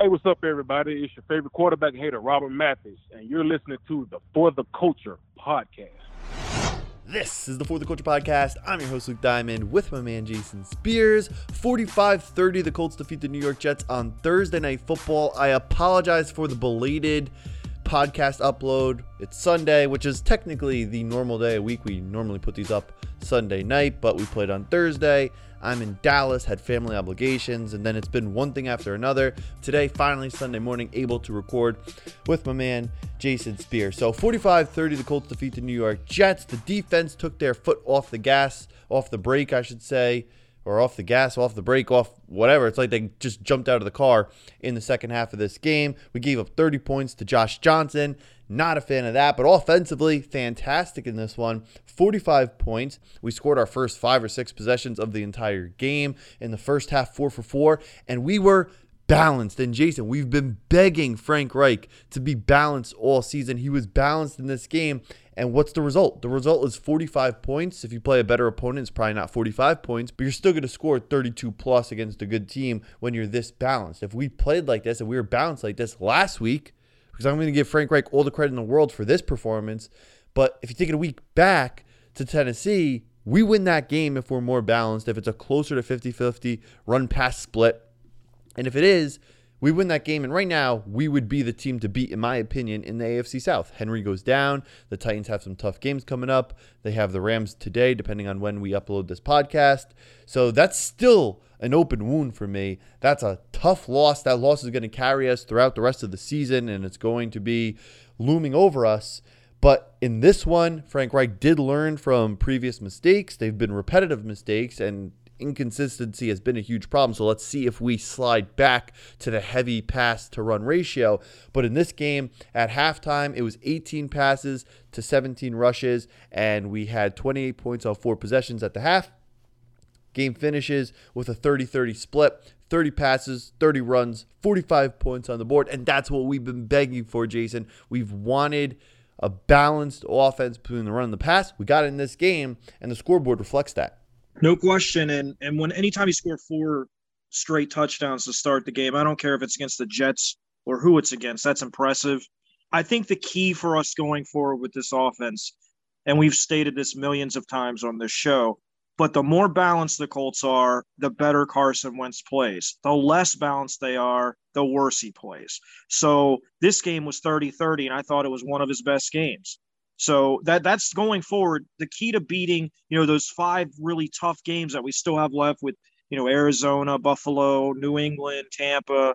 Hey, what's up, everybody? It's your favorite quarterback hater, Robert Mathis, and you're listening to the For the Culture podcast. This is the For the Culture podcast. I'm your host, Luke Diamond, with my man, Jason Spears. 45 30, the Colts defeat the New York Jets on Thursday Night Football. I apologize for the belated podcast upload. It's Sunday, which is technically the normal day a week. We normally put these up Sunday night, but we played on Thursday. I'm in Dallas, had family obligations, and then it's been one thing after another. Today, finally, Sunday morning, able to record with my man, Jason Spear. So 45 30, the Colts defeat the New York Jets. The defense took their foot off the gas, off the brake, I should say, or off the gas, off the brake, off whatever. It's like they just jumped out of the car in the second half of this game. We gave up 30 points to Josh Johnson. Not a fan of that, but offensively, fantastic in this one. 45 points. We scored our first five or six possessions of the entire game in the first half, four for four, and we were balanced. And Jason, we've been begging Frank Reich to be balanced all season. He was balanced in this game. And what's the result? The result is 45 points. If you play a better opponent, it's probably not 45 points, but you're still going to score 32 plus against a good team when you're this balanced. If we played like this and we were balanced like this last week, because I'm going to give Frank Reich all the credit in the world for this performance. But if you take it a week back to Tennessee, we win that game if we're more balanced, if it's a closer to 50 50 run pass split. And if it is, we win that game. And right now, we would be the team to beat, in my opinion, in the AFC South. Henry goes down. The Titans have some tough games coming up. They have the Rams today, depending on when we upload this podcast. So that's still an open wound for me. That's a tough loss. That loss is going to carry us throughout the rest of the season, and it's going to be looming over us. But in this one, Frank Reich did learn from previous mistakes. They've been repetitive mistakes, and inconsistency has been a huge problem. So let's see if we slide back to the heavy pass to run ratio. But in this game, at halftime, it was 18 passes to 17 rushes, and we had 28 points on four possessions at the half. Game finishes with a 30 30 split. 30 passes, 30 runs, 45 points on the board. And that's what we've been begging for, Jason. We've wanted a balanced offense between the run and the pass. We got it in this game, and the scoreboard reflects that. No question. And and when anytime you score four straight touchdowns to start the game, I don't care if it's against the Jets or who it's against, that's impressive. I think the key for us going forward with this offense, and we've stated this millions of times on this show, but the more balanced the Colts are, the better Carson Wentz plays. The less balanced they are, the worse he plays. So this game was 30 30, and I thought it was one of his best games. So that that's going forward. The key to beating, you know, those five really tough games that we still have left with, you know, Arizona, Buffalo, New England, Tampa,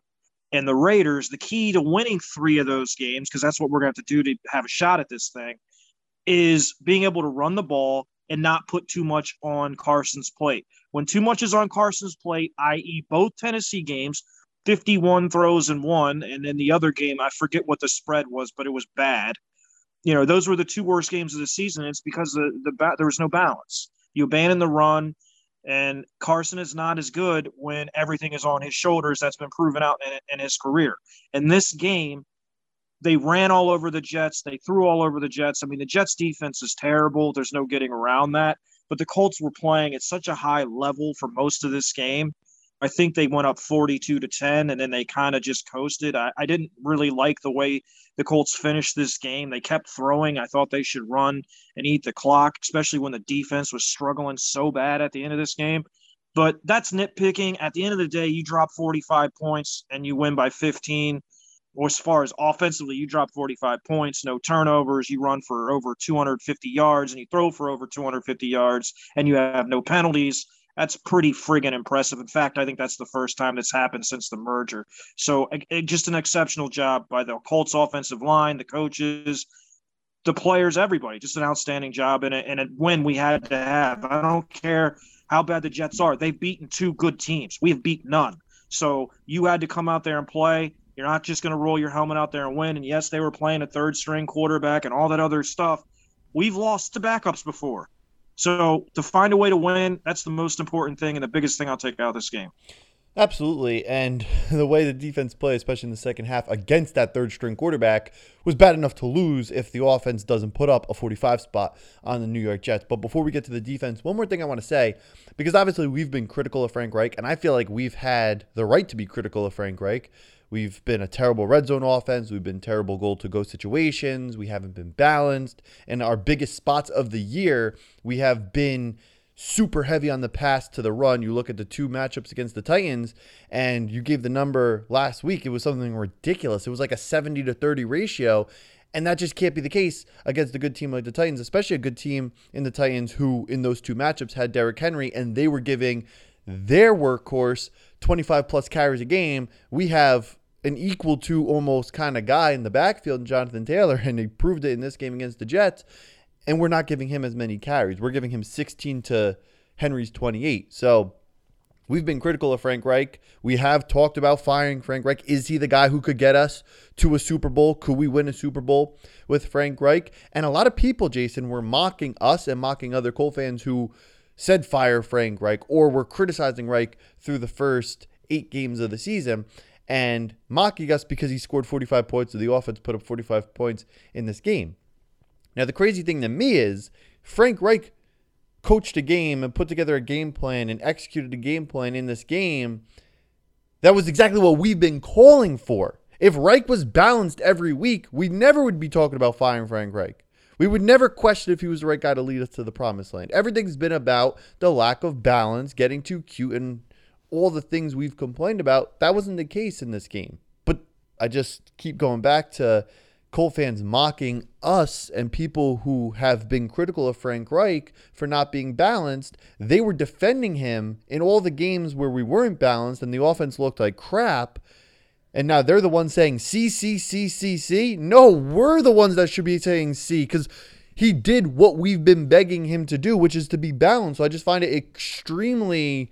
and the Raiders. The key to winning three of those games, because that's what we're going to have to do to have a shot at this thing, is being able to run the ball and not put too much on Carson's plate. When too much is on Carson's plate, i.e., both Tennessee games, 51 throws in one, and then the other game, I forget what the spread was, but it was bad. You know, those were the two worst games of the season. It's because the, the there was no balance. You abandon the run, and Carson is not as good when everything is on his shoulders. That's been proven out in, in his career. In this game, they ran all over the Jets. They threw all over the Jets. I mean, the Jets defense is terrible. There's no getting around that. But the Colts were playing at such a high level for most of this game. I think they went up 42 to 10 and then they kind of just coasted. I, I, didn't really like the way the Colts finished this game. They kept throwing. I thought they should run and eat the clock, especially when the defense was struggling so bad at the end of this game. But that's nitpicking. At the end of the day, you drop 45 points and you win by 15 or as far as offensively, you drop 45 points, no turnovers, you run for over 250 yards, and you throw for over 250 yards, and you have no penalties. That's pretty friggin' impressive. In fact, I think that's the first time that's happened since the merger. So, eh, just an exceptional job by the Colts offensive line, the coaches, the players, everybody. Just an outstanding job and a, and a win we had to have. I don't care how bad the Jets are. They've beaten two good teams. We have beat none. So you had to come out there and play. You're not just going to roll your helmet out there and win. And yes, they were playing a third string quarterback and all that other stuff. We've lost to backups before. So to find a way to win, that's the most important thing and the biggest thing I'll take out of this game. Absolutely. And the way the defense played, especially in the second half against that third string quarterback, was bad enough to lose if the offense doesn't put up a 45 spot on the New York Jets. But before we get to the defense, one more thing I want to say, because obviously we've been critical of Frank Reich, and I feel like we've had the right to be critical of Frank Reich. We've been a terrible red zone offense. We've been terrible goal to go situations. We haven't been balanced. And our biggest spots of the year, we have been super heavy on the pass to the run. You look at the two matchups against the Titans, and you gave the number last week. It was something ridiculous. It was like a 70 to 30 ratio. And that just can't be the case against a good team like the Titans, especially a good team in the Titans who, in those two matchups, had Derrick Henry and they were giving their workhorse 25 plus carries a game. We have an equal to almost kind of guy in the backfield Jonathan Taylor, and he proved it in this game against the Jets and we're not giving him as many carries. We're giving him 16 to Henry's 28. So we've been critical of Frank Reich. We have talked about firing Frank Reich. Is he the guy who could get us to a Super Bowl? Could we win a Super Bowl with Frank Reich? And a lot of people, Jason, were mocking us and mocking other Colt fans who said fire Frank Reich or were criticizing Reich through the first eight games of the season and mocking us because he scored 45 points. So the offense put up 45 points in this game. Now, the crazy thing to me is Frank Reich coached a game and put together a game plan and executed a game plan in this game. That was exactly what we've been calling for. If Reich was balanced every week, we never would be talking about firing Frank Reich. We would never question if he was the right guy to lead us to the promised land. Everything's been about the lack of balance, getting too cute, and all the things we've complained about. That wasn't the case in this game. But I just keep going back to Colt fans mocking us and people who have been critical of Frank Reich for not being balanced. They were defending him in all the games where we weren't balanced and the offense looked like crap. And now they're the ones saying C, C, C, C, C. No, we're the ones that should be saying C because he did what we've been begging him to do, which is to be balanced. So I just find it extremely,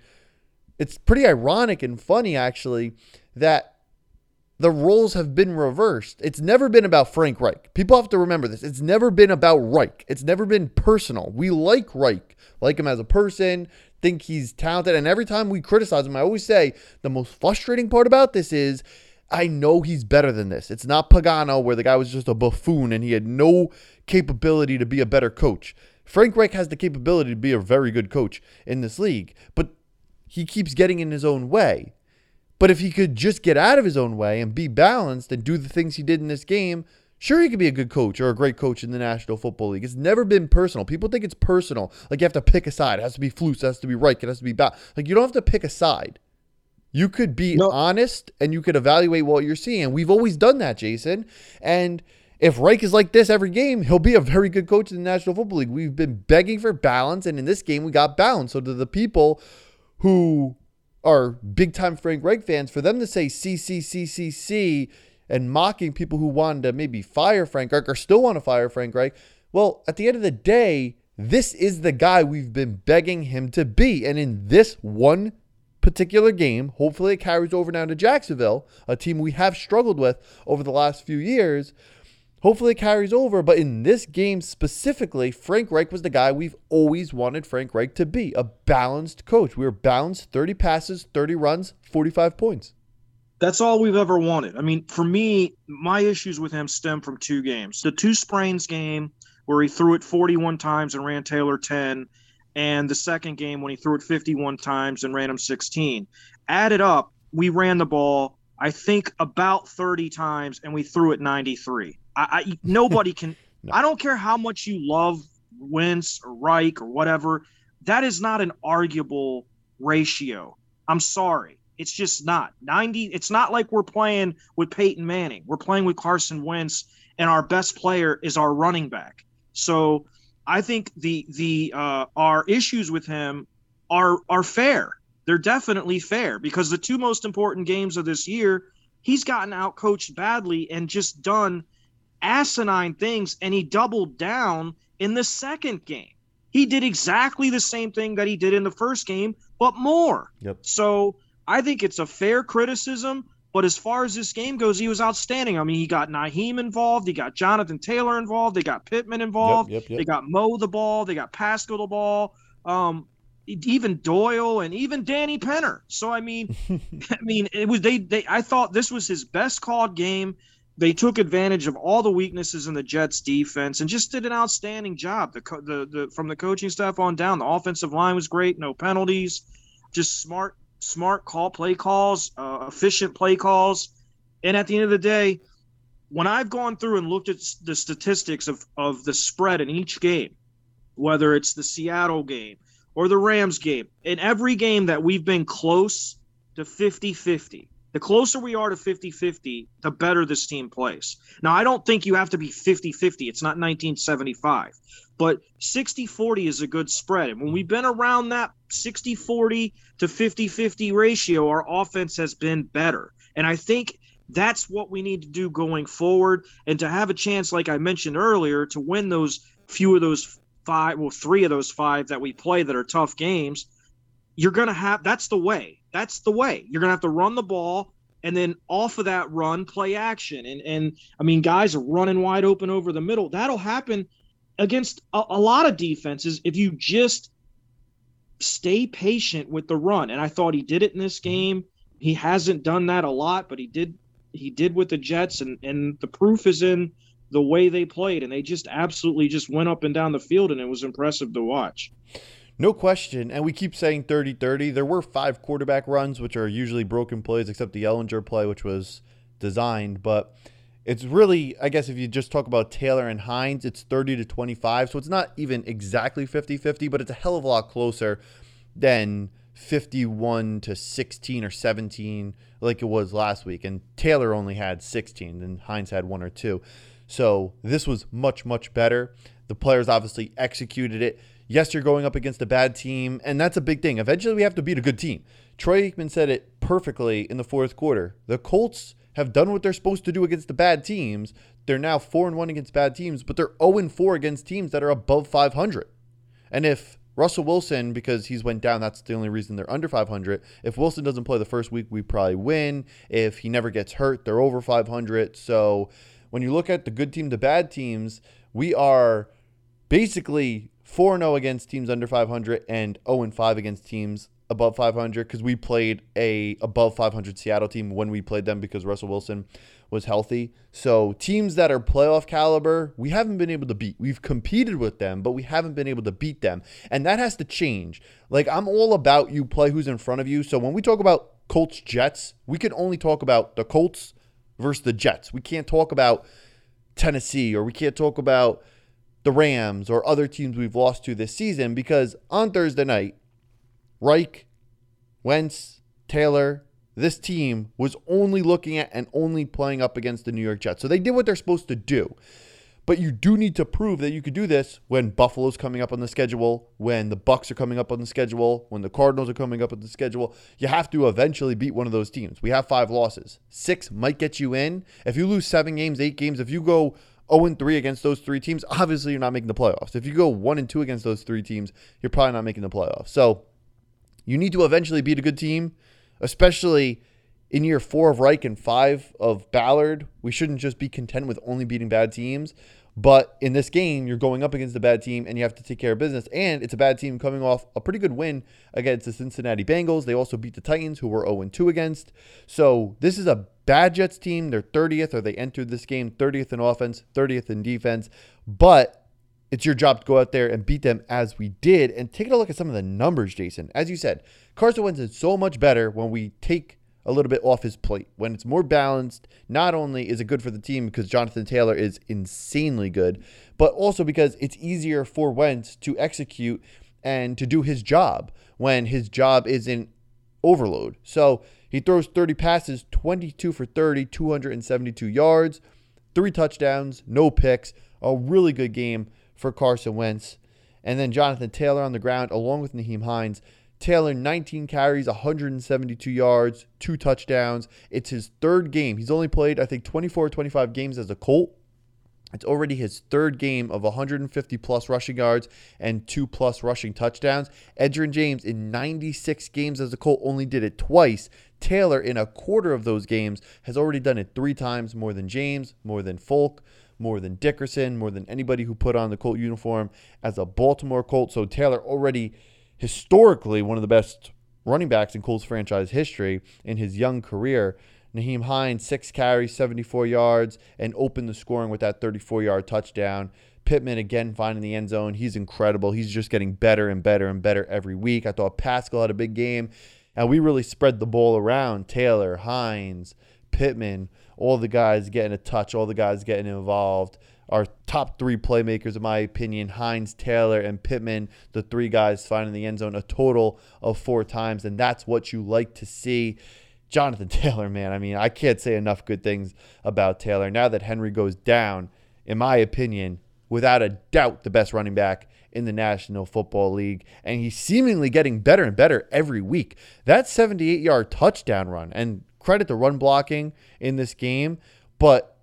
it's pretty ironic and funny actually that the roles have been reversed. It's never been about Frank Reich. People have to remember this. It's never been about Reich. It's never been personal. We like Reich, like him as a person, think he's talented. And every time we criticize him, I always say the most frustrating part about this is I know he's better than this. It's not Pagano, where the guy was just a buffoon and he had no capability to be a better coach. Frank Reich has the capability to be a very good coach in this league, but he keeps getting in his own way. But if he could just get out of his own way and be balanced and do the things he did in this game, sure he could be a good coach or a great coach in the National Football League. It's never been personal. People think it's personal. Like you have to pick a side. It has to be Flus, it has to be right, it has to be bad. Like you don't have to pick a side. You could be no. honest and you could evaluate what you're seeing. We've always done that, Jason. And if Reich is like this every game, he'll be a very good coach in the National Football League. We've been begging for balance, and in this game, we got balance. So to the people who are big time Frank Reich fans, for them to say CCCCC and mocking people who wanted to maybe fire Frank Reich or still want to fire Frank Reich, well, at the end of the day, this is the guy we've been begging him to be. And in this one particular game, hopefully it carries over now to Jacksonville, a team we have struggled with over the last few years. Hopefully it carries over, but in this game specifically, Frank Reich was the guy we've always wanted Frank Reich to be a balanced coach. We were balanced 30 passes, 30 runs, 45 points. That's all we've ever wanted. I mean, for me, my issues with him stem from two games. The two sprains game where he threw it 41 times and ran Taylor 10, and the second game when he threw it 51 times and ran him 16. Added up, we ran the ball, I think, about 30 times and we threw it 93. I, I nobody can. no. I don't care how much you love Wentz or Reich or whatever. That is not an arguable ratio. I'm sorry. It's just not 90. It's not like we're playing with Peyton Manning. We're playing with Carson Wentz, and our best player is our running back. So I think the the uh, our issues with him are are fair. They're definitely fair because the two most important games of this year, he's gotten out coached badly and just done asinine things and he doubled down in the second game. He did exactly the same thing that he did in the first game, but more. Yep. So I think it's a fair criticism. But as far as this game goes, he was outstanding. I mean, he got Nyheim involved, he got Jonathan Taylor involved, they got Pittman involved, yep, yep, yep. they got Mo the ball, they got Pascal the ball. Um, even Doyle and even Danny Pinter. So I mean, I mean, it was they. They I thought this was his best called game. They took advantage of all the weaknesses in the Jets' defense and just did an outstanding job. The the, the from the coaching staff on down, the offensive line was great. No penalties, just smart smart call play calls, uh, efficient play calls. And at the end of the day, when I've gone through and looked at the statistics of of the spread in each game, whether it's the Seattle game or the Rams game. In every game that we've been close to 50 50, the closer we are to 50 50, the better this team plays. Now, I don't think you have to be 50 50. It's not 1975, but 60 40 is a good spread. And when we've been around that 60 40 to 50 50 ratio, our offense has been better. And I think that's what we need to do going forward. And to have a chance, like I mentioned earlier, to win those few of those five, well, three of those five that we play that are tough games, you're going to have that's the way. That's the way. You're going to have to run the ball and then off of that run, play action. And, and I mean, guys are running wide open over the middle. That'll happen against a, a lot of defenses if you just stay patient with the run. And I thought he did it in this mm-hmm. game. He hasn't done that a lot, but he did he did with the Jets and and the proof is in the way they played, and they just absolutely just went up and down the field, and it was impressive to watch. No question. And we keep saying 30 30. There were five quarterback runs, which are usually broken plays, except the Ehlinger play, which was designed. But it's really, I guess, if you just talk about Taylor and Hines, it's 30 to 25. So it's not even exactly 50 50, but it's a hell of a lot closer than 51 to 16 or 17 like it was last week. And Taylor only had 16, and Hines had one or two. So this was much, much better. The players obviously executed it. Yes, you're going up against a bad team, and that's a big thing. Eventually, we have to beat a good team. Troy Aikman said it perfectly in the fourth quarter. The Colts have done what they're supposed to do against the bad teams. They're now 4 and 1 against bad teams, but they're 0 and 4 against teams that are above 500. And if Russell Wilson, because he's went down, that's the only reason they're under 500. If Wilson doesn't play the first week, we probably win. If he never gets hurt, they're over 500. So when you look at the good team, the bad teams, we are basically 4 0 against teams under 500 and 0 5 against teams above 500 because we played a above 500 Seattle team when we played them because Russell Wilson was healthy. So teams that are playoff caliber, we haven't been able to beat. We've competed with them, but we haven't been able to beat them. And that has to change. Like I'm all about you play who's in front of you. So when we talk about Colts Jets, we can only talk about the Colts versus the Jets. We can't talk about Tennessee or we can't talk about the Rams or other teams we've lost to this season because on Thursday night, Reich, Wentz, Taylor, this team was only looking at and only playing up against the New York Jets. So they did what they're supposed to do. But you do need to prove that you could do this when Buffalo's coming up on the schedule, when the Bucs are coming up on the schedule, when the Cardinals are coming up on the schedule. You have to eventually beat one of those teams. We have five losses. Six might get you in. If you lose seven games, eight games, if you go 0 3 against those three teams, obviously you're not making the playoffs. If you go 1 and 2 against those three teams, you're probably not making the playoffs. So you need to eventually beat a good team, especially in year four of Reich and five of Ballard. We shouldn't just be content with only beating bad teams. But in this game, you're going up against a bad team and you have to take care of business. And it's a bad team coming off a pretty good win against the Cincinnati Bengals. They also beat the Titans, who were 0 2 against. So this is a bad Jets team. They're 30th, or they entered this game 30th in offense, 30th in defense. But it's your job to go out there and beat them as we did. And take a look at some of the numbers, Jason. As you said, Carson Wentz is so much better when we take a little bit off his plate. When it's more balanced, not only is it good for the team because Jonathan Taylor is insanely good, but also because it's easier for Wentz to execute and to do his job when his job is in overload. So he throws 30 passes, 22 for 30, 272 yards, three touchdowns, no picks. A really good game for Carson Wentz. And then Jonathan Taylor on the ground, along with Nyheim Hines, Taylor, 19 carries, 172 yards, two touchdowns. It's his third game. He's only played, I think, 24 or 25 games as a Colt. It's already his third game of 150 plus rushing yards and two plus rushing touchdowns. Edgerrin James in 96 games as a Colt only did it twice. Taylor in a quarter of those games has already done it three times more than James, more than Faulk, more than Dickerson, more than anybody who put on the Colt uniform as a Baltimore Colt. So Taylor already historically one of the best running backs in Colts franchise history in his young career. Nyheim Hines, six carries, 74 yards, and opened the scoring with that 34 yard touchdown. Pittman again finding the end zone. He's incredible. He's just getting better and better and better every week. I thought Pascal had a big game, and we really spread the ball around. Taylor, Hines, Pittman, all the guys getting a touch, all the guys getting involved. Our top three playmakers, in my opinion, Hines, Taylor, and Pittman, the three guys finding the end zone a total of four times, and that's what you like to see. Jonathan Taylor, man, I mean, I can't say enough good things about Taylor. Now that Henry goes down, in my opinion, without a doubt the best running back in the National Football League. And he's seemingly getting better and better every week. That 78 yard touchdown run, and credit the run blocking in this game, but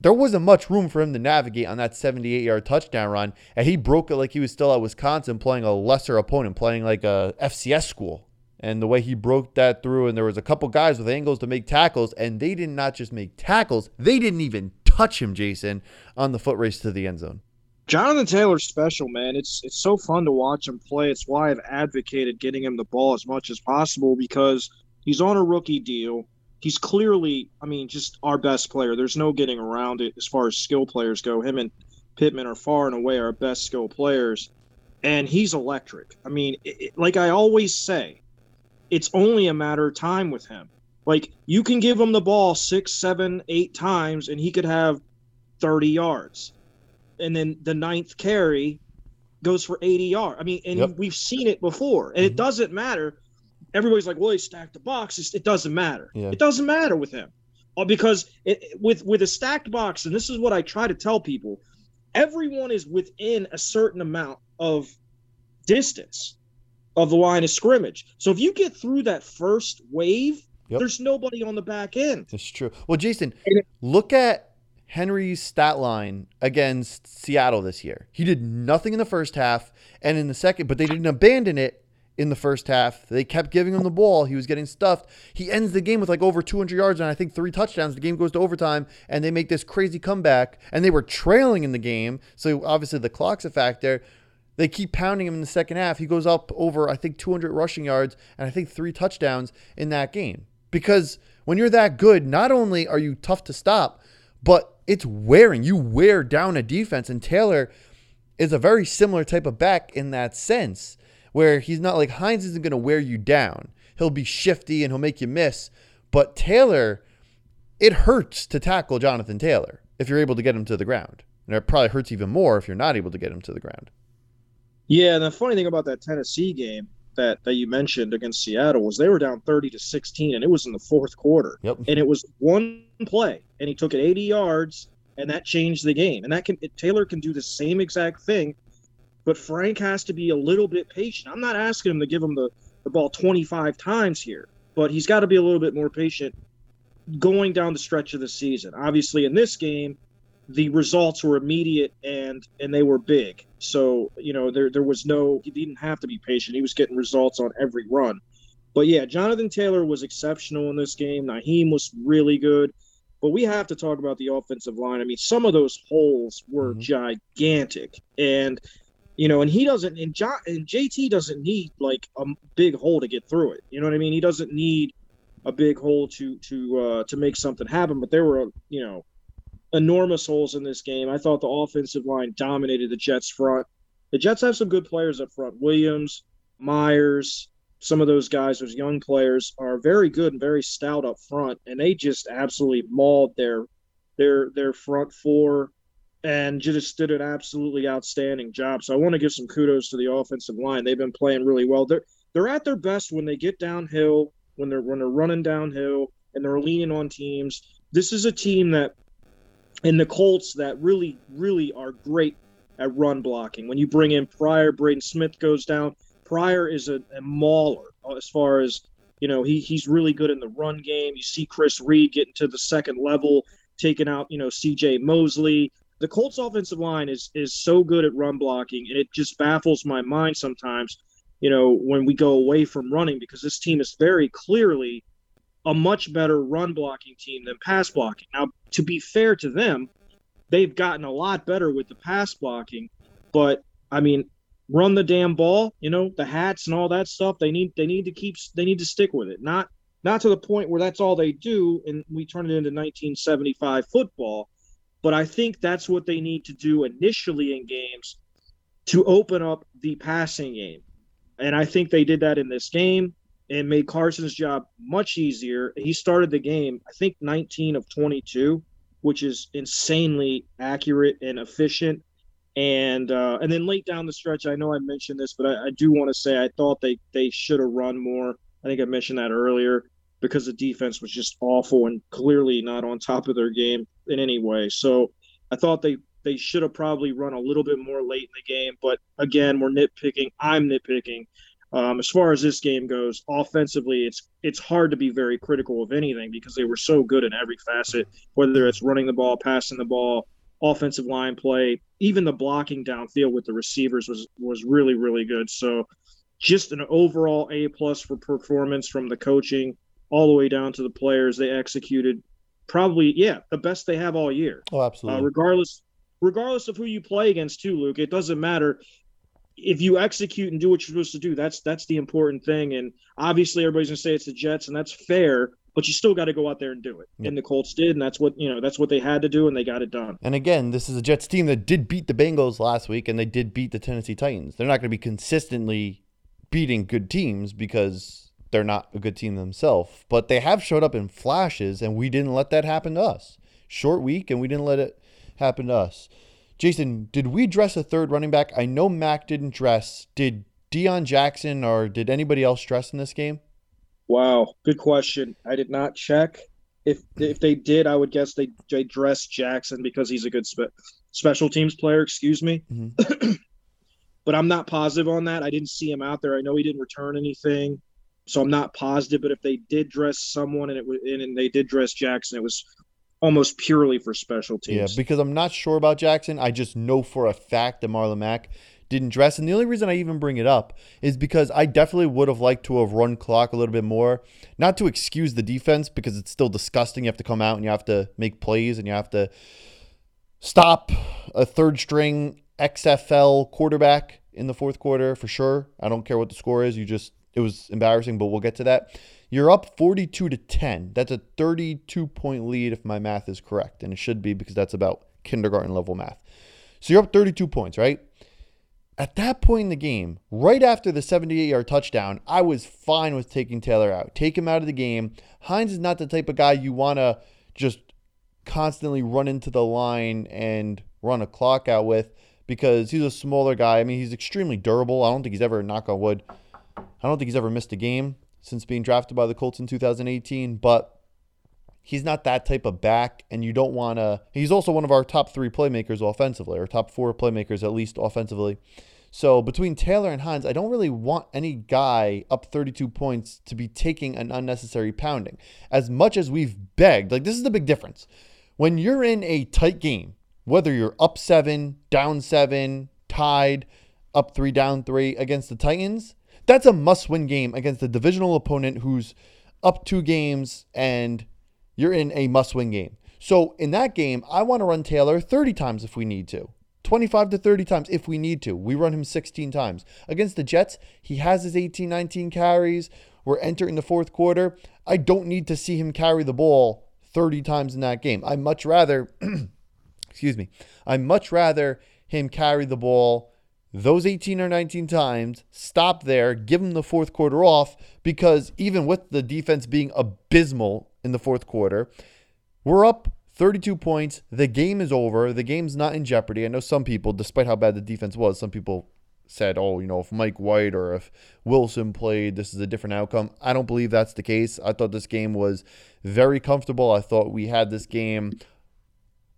there wasn't much room for him to navigate on that 78 yard touchdown run. And he broke it like he was still at Wisconsin playing a lesser opponent, playing like a FCS school. And the way he broke that through, and there was a couple guys with angles to make tackles, and they did not just make tackles, they didn't even touch him, Jason, on the foot race to the end zone. Jonathan Taylor's special, man. It's it's so fun to watch him play. It's why I've advocated getting him the ball as much as possible because he's on a rookie deal. He's clearly, I mean, just our best player. There's no getting around it as far as skill players go. Him and Pittman are far and away our best skill players, and he's electric. I mean, it, like I always say, it's only a matter of time with him. Like you can give him the ball six, seven, eight times, and he could have 30 yards and then the ninth carry goes for 80 yards. I mean, and yep. we've seen it before, and mm-hmm. it doesn't matter. Everybody's like, "Well, he stacked the box." It doesn't matter. Yeah. It doesn't matter with him, uh, because it, with with a stacked box, and this is what I try to tell people: everyone is within a certain amount of distance of the line of scrimmage. So if you get through that first wave, yep. there's nobody on the back end. That's true. Well, Jason, look at Henry's stat line against Seattle this year. He did nothing in the first half and in the second, but they didn't abandon it in the first half. They kept giving him the ball. He was getting stuffed. He ends the game with like over 200 yards and I think three touchdowns. The game goes to overtime and they make this crazy comeback and they were trailing in the game. So obviously the clock's a factor. They keep pounding him in the second half. He goes up over I think 200 rushing yards and I think three touchdowns in that game. Because when you're that good, not only are you tough to stop, but it's wearing. You wear down a defense, and Taylor is a very similar type of back in that sense, where he's not like Hines isn't going to wear you down. He'll be shifty and he'll make you miss. But Taylor, it hurts to tackle Jonathan Taylor if you're able to get him to the ground. And it probably hurts even more if you're not able to get him to the ground. Yeah, and the funny thing about that Tennessee game that that you mentioned against Seattle was they were down 30 to 16 and it was in the fourth quarter. Yep. And it was one play and he took it 80 yards and that changed the game. And that can Taylor can do the same exact thing, but Frank has to be a little bit patient. I'm not asking him to give him the, the ball 25 times here, but he's got to be a little bit more patient going down the stretch of the season. Obviously in this game, the results were immediate and and they were big. So you know there there was no he didn't have to be patient. He was getting results on every run. But yeah, Jonathan Taylor was exceptional in this game. Nyheim was really good. But we have to talk about the offensive line. I mean, some of those holes were mm-hmm. gigantic, and you know, and he doesn't, and, John, and JT doesn't need like a big hole to get through it. You know what I mean? He doesn't need a big hole to to uh, to make something happen. But there were, you know, enormous holes in this game. I thought the offensive line dominated the Jets front. The Jets have some good players up front. Williams, Myers, some of those guys, those young players, are very good and very stout up front, and they just absolutely mauled their their their front four and just did an absolutely outstanding job. So I want to give some kudos to the offensive line. They've been playing really well. They're they're at their best when they get downhill, when they're when they're running downhill and they're leaning on teams. This is a team that in the Colts that really, really are great at run blocking. When you bring in Pryor, Braden Smith goes down. Pryor is a, a mauler as far as you know. He he's really good in the run game. You see Chris Reed getting to the second level, taking out you know C.J. Mosley. The Colts offensive line is is so good at run blocking, and it just baffles my mind sometimes. You know when we go away from running because this team is very clearly a much better run blocking team than pass blocking. Now, to be fair to them, they've gotten a lot better with the pass blocking, but I mean, run the damn ball. You know, the hats and all that stuff. They need they need to keep they need to stick with it. Not not to the point where that's all they do and we turn it into 1975 football. But I think that's what they need to do initially in games to open up the passing game. And I think they did that in this game and made Carson's job much easier. He started the game, I think 19 of 22, which is insanely accurate and efficient. And uh, and then late down the stretch, I know I mentioned this, but I, I do want to say I thought they they should have run more. I think I mentioned that earlier because the defense was just awful and clearly not on top of their game in any way. So I thought they they should have probably run a little bit more late in the game. But again, we're nitpicking. I'm nitpicking. Um, as far as this game goes, offensively, it's it's hard to be very critical of anything because they were so good in every facet, whether it's running the ball, passing the ball, offensive line play, even the blocking downfield with the receivers was was really really good. So just an overall A plus for performance from the coaching all the way down to the players. They executed probably yeah the best they have all year. Oh, absolutely. Uh, regardless regardless of who you play against too, Luke. It doesn't matter if you execute and do what you're supposed to do. That's that's the important thing. And obviously everybody's gonna say it's the Jets, and that's fair but you still got to go out there and do it. Yep. And the Colts did, and that's what you know. That's what they had to do, and they got it done. And again, this is a Jets team that did beat the Bengals last week, and they did beat the Tennessee Titans. They're not going to be consistently beating good teams because they're not a good team themselves, but they have showed up in flashes, and we didn't let that happen to us. Short week, and we didn't let it happen to us. Jason, did we dress a third running back? I know Mack didn't dress. Did Deon Jackson or did anybody else dress in this game? Wow, good question. I did not check. If if they did, I would guess they they dressed Jackson because he's a good spe- special teams player. Excuse me. Mm-hmm. but I'm not positive on that. I didn't see him out there. I know he didn't return anything, so I'm not positive. But if they did dress someone and it was and, and they did dress Jackson, it was almost purely for special teams. Yeah, because I'm not sure about Jackson. I just know for a fact that Marlon Mack didn't dress. And the only reason I even bring it up is because I definitely would have liked to have run clock a little bit more. Not to excuse the defense because it's still disgusting. You have to come out and you have to make plays and you have to stop a third string XFL quarterback in the fourth quarter for sure. I don't care what the score is. You just it was embarrassing, but we'll get to that. You're up 42 to 10. That's a 32 point lead if my math is correct, and it should be because that's about kindergarten level math. So you're up 32 points, right? At that point in the game, right after the 78 yard touchdown, I was fine with taking Taylor out. Take him out of the game. Hines is not the type of guy you want to just constantly run into the line and run a clock out with because he's a smaller guy. I mean, he's extremely durable. I don't think he's ever, knock on wood, I don't think he's ever missed a game since being drafted by the Colts in 2018, but he's not that type of back, and you don't want to. He's also one of our top three playmakers offensively, or top four playmakers at least offensively. So between Taylor and Hines, I don't really want any guy up 32 points to be taking an unnecessary pounding. As much as we've begged, like this is the big difference. When you're in a tight game, whether you're up seven, down seven, tied, up three, down three against the Titans, that's a must win game against a divisional opponent who's up two games and you're in a must win game. So in that game, I want to run Taylor 30 times if we need to. 25 to 30 times if we need to. We run him 16 times. Against the Jets, he has his 18, 19 carries. We're entering the fourth quarter. I don't need to see him carry the ball 30 times in that game. I much rather, excuse me, I much rather him carry the ball those 18 or 19 times, stop there, give them the fourth quarter off because even with the defense being abysmal in the fourth quarter. We're up 32 points. The game is over. The game's not in jeopardy. I know some people, despite how bad the defense was, some people said, oh, you know, if Mike White or if Wilson played, this is a different outcome. I don't believe that's the case. I thought this game was very comfortable. I thought we had this game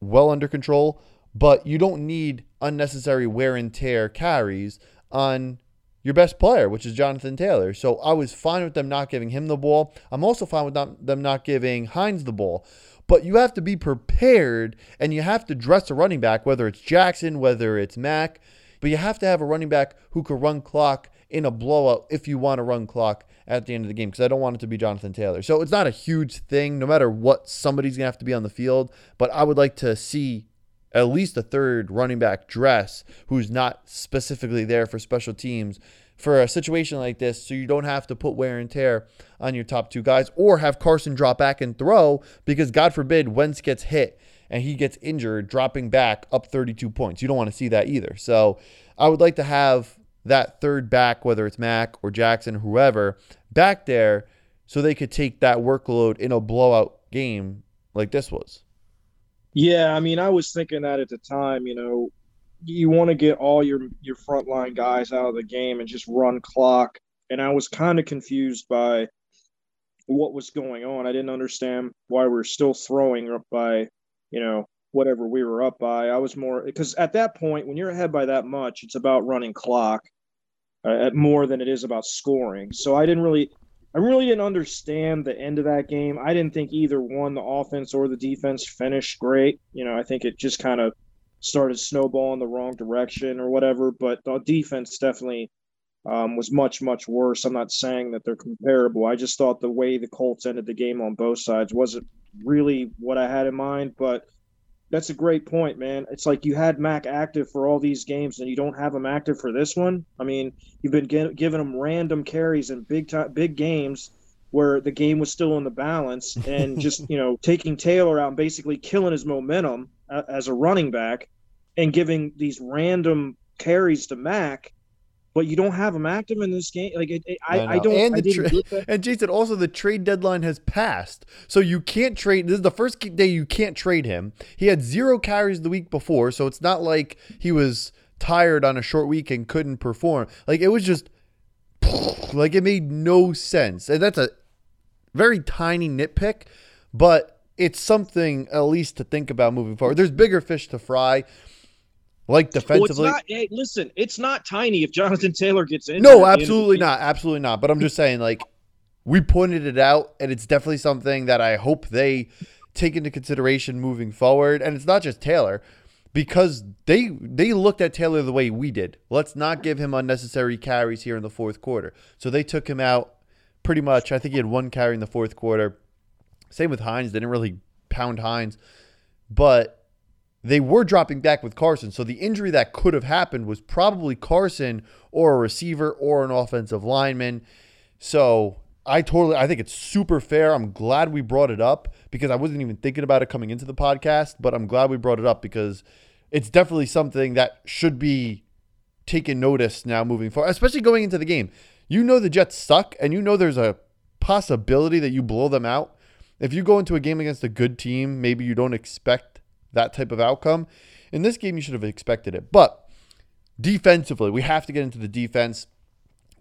well under control, but you don't need unnecessary wear and tear carries on your best player, which is Jonathan Taylor. So I was fine with them not giving him the ball. I'm also fine with not, them not giving Hines the ball. But you have to be prepared and you have to dress a running back, whether it's Jackson, whether it's Mack. But you have to have a running back who can run clock in a blowout if you want to run clock at the end of the game because I don't want it to be Jonathan Taylor. So it's not a huge thing, no matter what somebody's going to have to be on the field. But I would like to see at least a third running back dress who's not specifically there for special teams for a situation like this so you don't have to put wear and tear on your top two guys or have Carson drop back and throw because God forbid Wentz gets hit and he gets injured dropping back up 32 points. You don't want to see that either. So I would like to have that third back, whether it's Mack or Jackson, whoever, back there so they could take that workload in a blowout game like this was. Yeah, I mean, I was thinking that at the time, you know, you want to get all your your frontline guys out of the game and just run clock. And I was kind of confused by what was going on. I didn't understand why we are still throwing up by, you know, whatever we were up by. I was more because at that point, when you're ahead by that much, it's about running clock uh, more than it is about scoring. So I didn't really I really didn't understand the end of that game. I didn't think either one, the offense or the defense, finished great. You know, I think it just kind of started snowballing the wrong direction or whatever. But the defense definitely um, was much, much worse. I'm not saying that they're comparable. I just thought the way the Colts ended the game on both sides wasn't really what I had in mind. But that's a great point, man. It's like you had Mack active for all these games, and you don't have him active for this one. I mean, you've been giving him random carries in big time, big games where the game was still in the balance, and just you know taking Taylor out and basically killing his momentum uh, as a running back, and giving these random carries to Mack but you don't have him active in this game. Like it, it, I, I, I, don't. And, I tra- and Jason, also the trade deadline has passed, so you can't trade. This is the first day you can't trade him. He had zero carries the week before, so it's not like he was tired on a short week and couldn't perform. Like it was just like it made no sense, and that's a very tiny nitpick, but it's something at least to think about moving forward. There's bigger fish to fry. Like defensively, well, not, hey, listen, it's not tiny if Jonathan Taylor gets in. No, absolutely not, absolutely not. But I'm just saying, like, we pointed it out, and it's definitely something that I hope they take into consideration moving forward. And it's not just Taylor, because they they looked at Taylor the way we did. Let's not give him unnecessary carries here in the fourth quarter. So they took him out pretty much. I think he had one carry in the fourth quarter. Same with Hines. They didn't really pound Hines, but they were dropping back with Carson. So the injury that could have happened was probably Carson or a receiver or an offensive lineman. So I totally I think it's super fair. I'm glad we brought it up because I wasn't even thinking about it coming into the podcast, but I'm glad we brought it up because it's definitely something that should be taken notice now moving forward, especially going into the game. You know the Jets suck and you know there's a possibility that you blow them out. If you go into a game against a good team, maybe you don't expect that type of outcome. In this game, you should have expected it. But defensively, we have to get into the defense.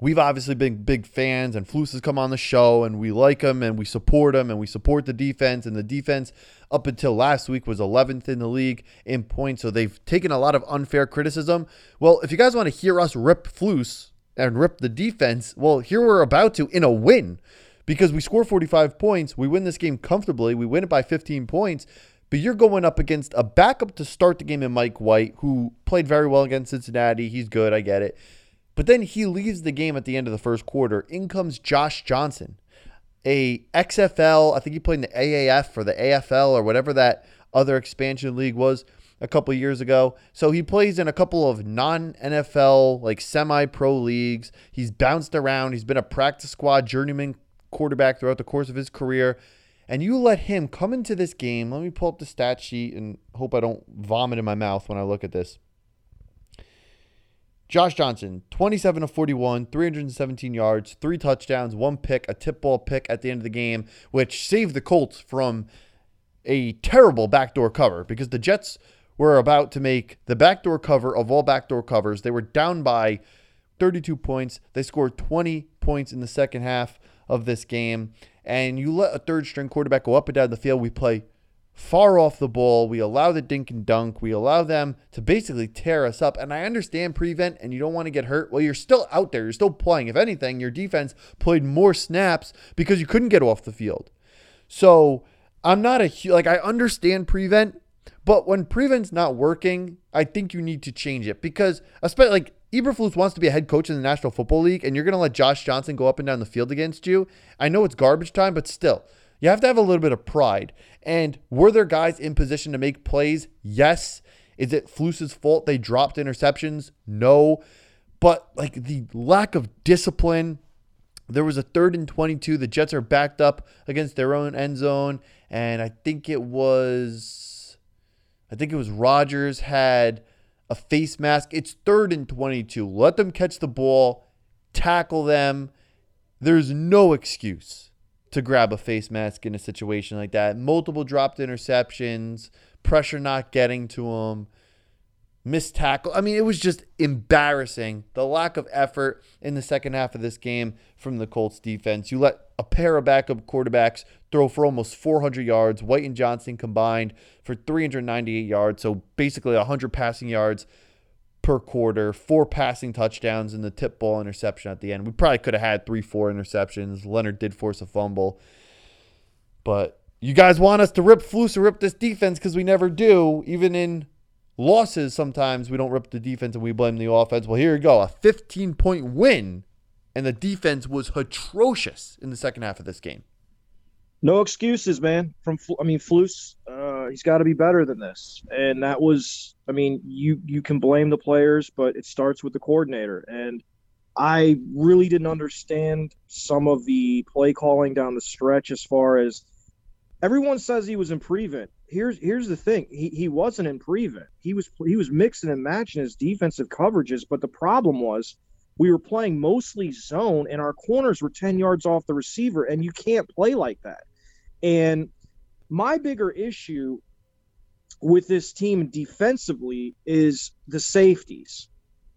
We've obviously been big fans, and Flus has come on the show, and we like him, and we support him, and we support the defense. And the defense, up until last week, was 11th in the league in points. So they've taken a lot of unfair criticism. Well, if you guys want to hear us rip Flus and rip the defense, well, here we're about to in a win because we score 45 points. We win this game comfortably. We win it by 15 points. But you're going up against a backup to start the game in Mike White, who played very well against Cincinnati. He's good, I get it. But then he leaves the game at the end of the first quarter. In comes Josh Johnson, a XFL. I think he played in the AAF or the AFL or whatever that other expansion league was a couple years ago. So he plays in a couple of non NFL, like semi pro leagues. He's bounced around. He's been a practice squad journeyman quarterback throughout the course of his career and you let him come into this game. Let me pull up the stat sheet and hope I don't vomit in my mouth when I look at this. Josh Johnson, 27 of 41, 317 yards, three touchdowns, one pick, a tip ball pick at the end of the game, which saved the Colts from a terrible backdoor cover because the Jets were about to make the backdoor cover of all backdoor covers. They were down by 32 points. They scored 20 points in the second half of this game and you let a third string quarterback go up and down the field, we play far off the ball. We allow the dink and dunk. We allow them to basically tear us up. And I understand prevent and you don't want to get hurt. Well, you're still out there. You're still playing. If anything, your defense played more snaps because you couldn't get off the field. So I'm not a like I understand prevent, but when prevent's not working, I think you need to change it because especially like Eberflus wants to be a head coach in the National Football League, and you're going to let Josh Johnson go up and down the field against you. I know it's garbage time, but still, you have to have a little bit of pride. And were there guys in position to make plays? Yes. Is it Flus's fault they dropped interceptions? No. But like the lack of discipline, there was a third and 22. The Jets are backed up against their own end zone. And I think it was, I think it was Rodgers had a face mask. It's third and 22. Let them catch the ball, tackle them. There's no excuse to grab a face mask in a situation like that. Multiple dropped interceptions, pressure not getting to them missed tackle. I mean, it was just embarrassing. The lack of effort in the second half of this game from the Colts defense. You let a pair of backup quarterbacks throw for almost 400 yards. White and Johnson combined for 398 yards. So basically 100 passing yards per quarter, four passing touchdowns, and the tip ball interception at the end. We probably could have had three, four interceptions. Leonard did force a fumble. But you guys want us to rip Flus or rip this defense because we never do, even in losses, sometimes we don't rip the defense and we blame the offense. Well, here you go a 15 point win, and the defense was atrocious in the second half of this game. No excuses, man. From I mean, Flus, uh, he's got to be better than this, and that was. I mean, you you can blame the players, but it starts with the coordinator. And I really didn't understand some of the play calling down the stretch as far as everyone says he was in prevent here's here's the thing. He he wasn't in prevent. He was he was mixing and matching his defensive coverages, but the problem was we were playing mostly zone and our corners were 10 yards off the receiver and you can't play like that. And my bigger issue with this team defensively is the safeties.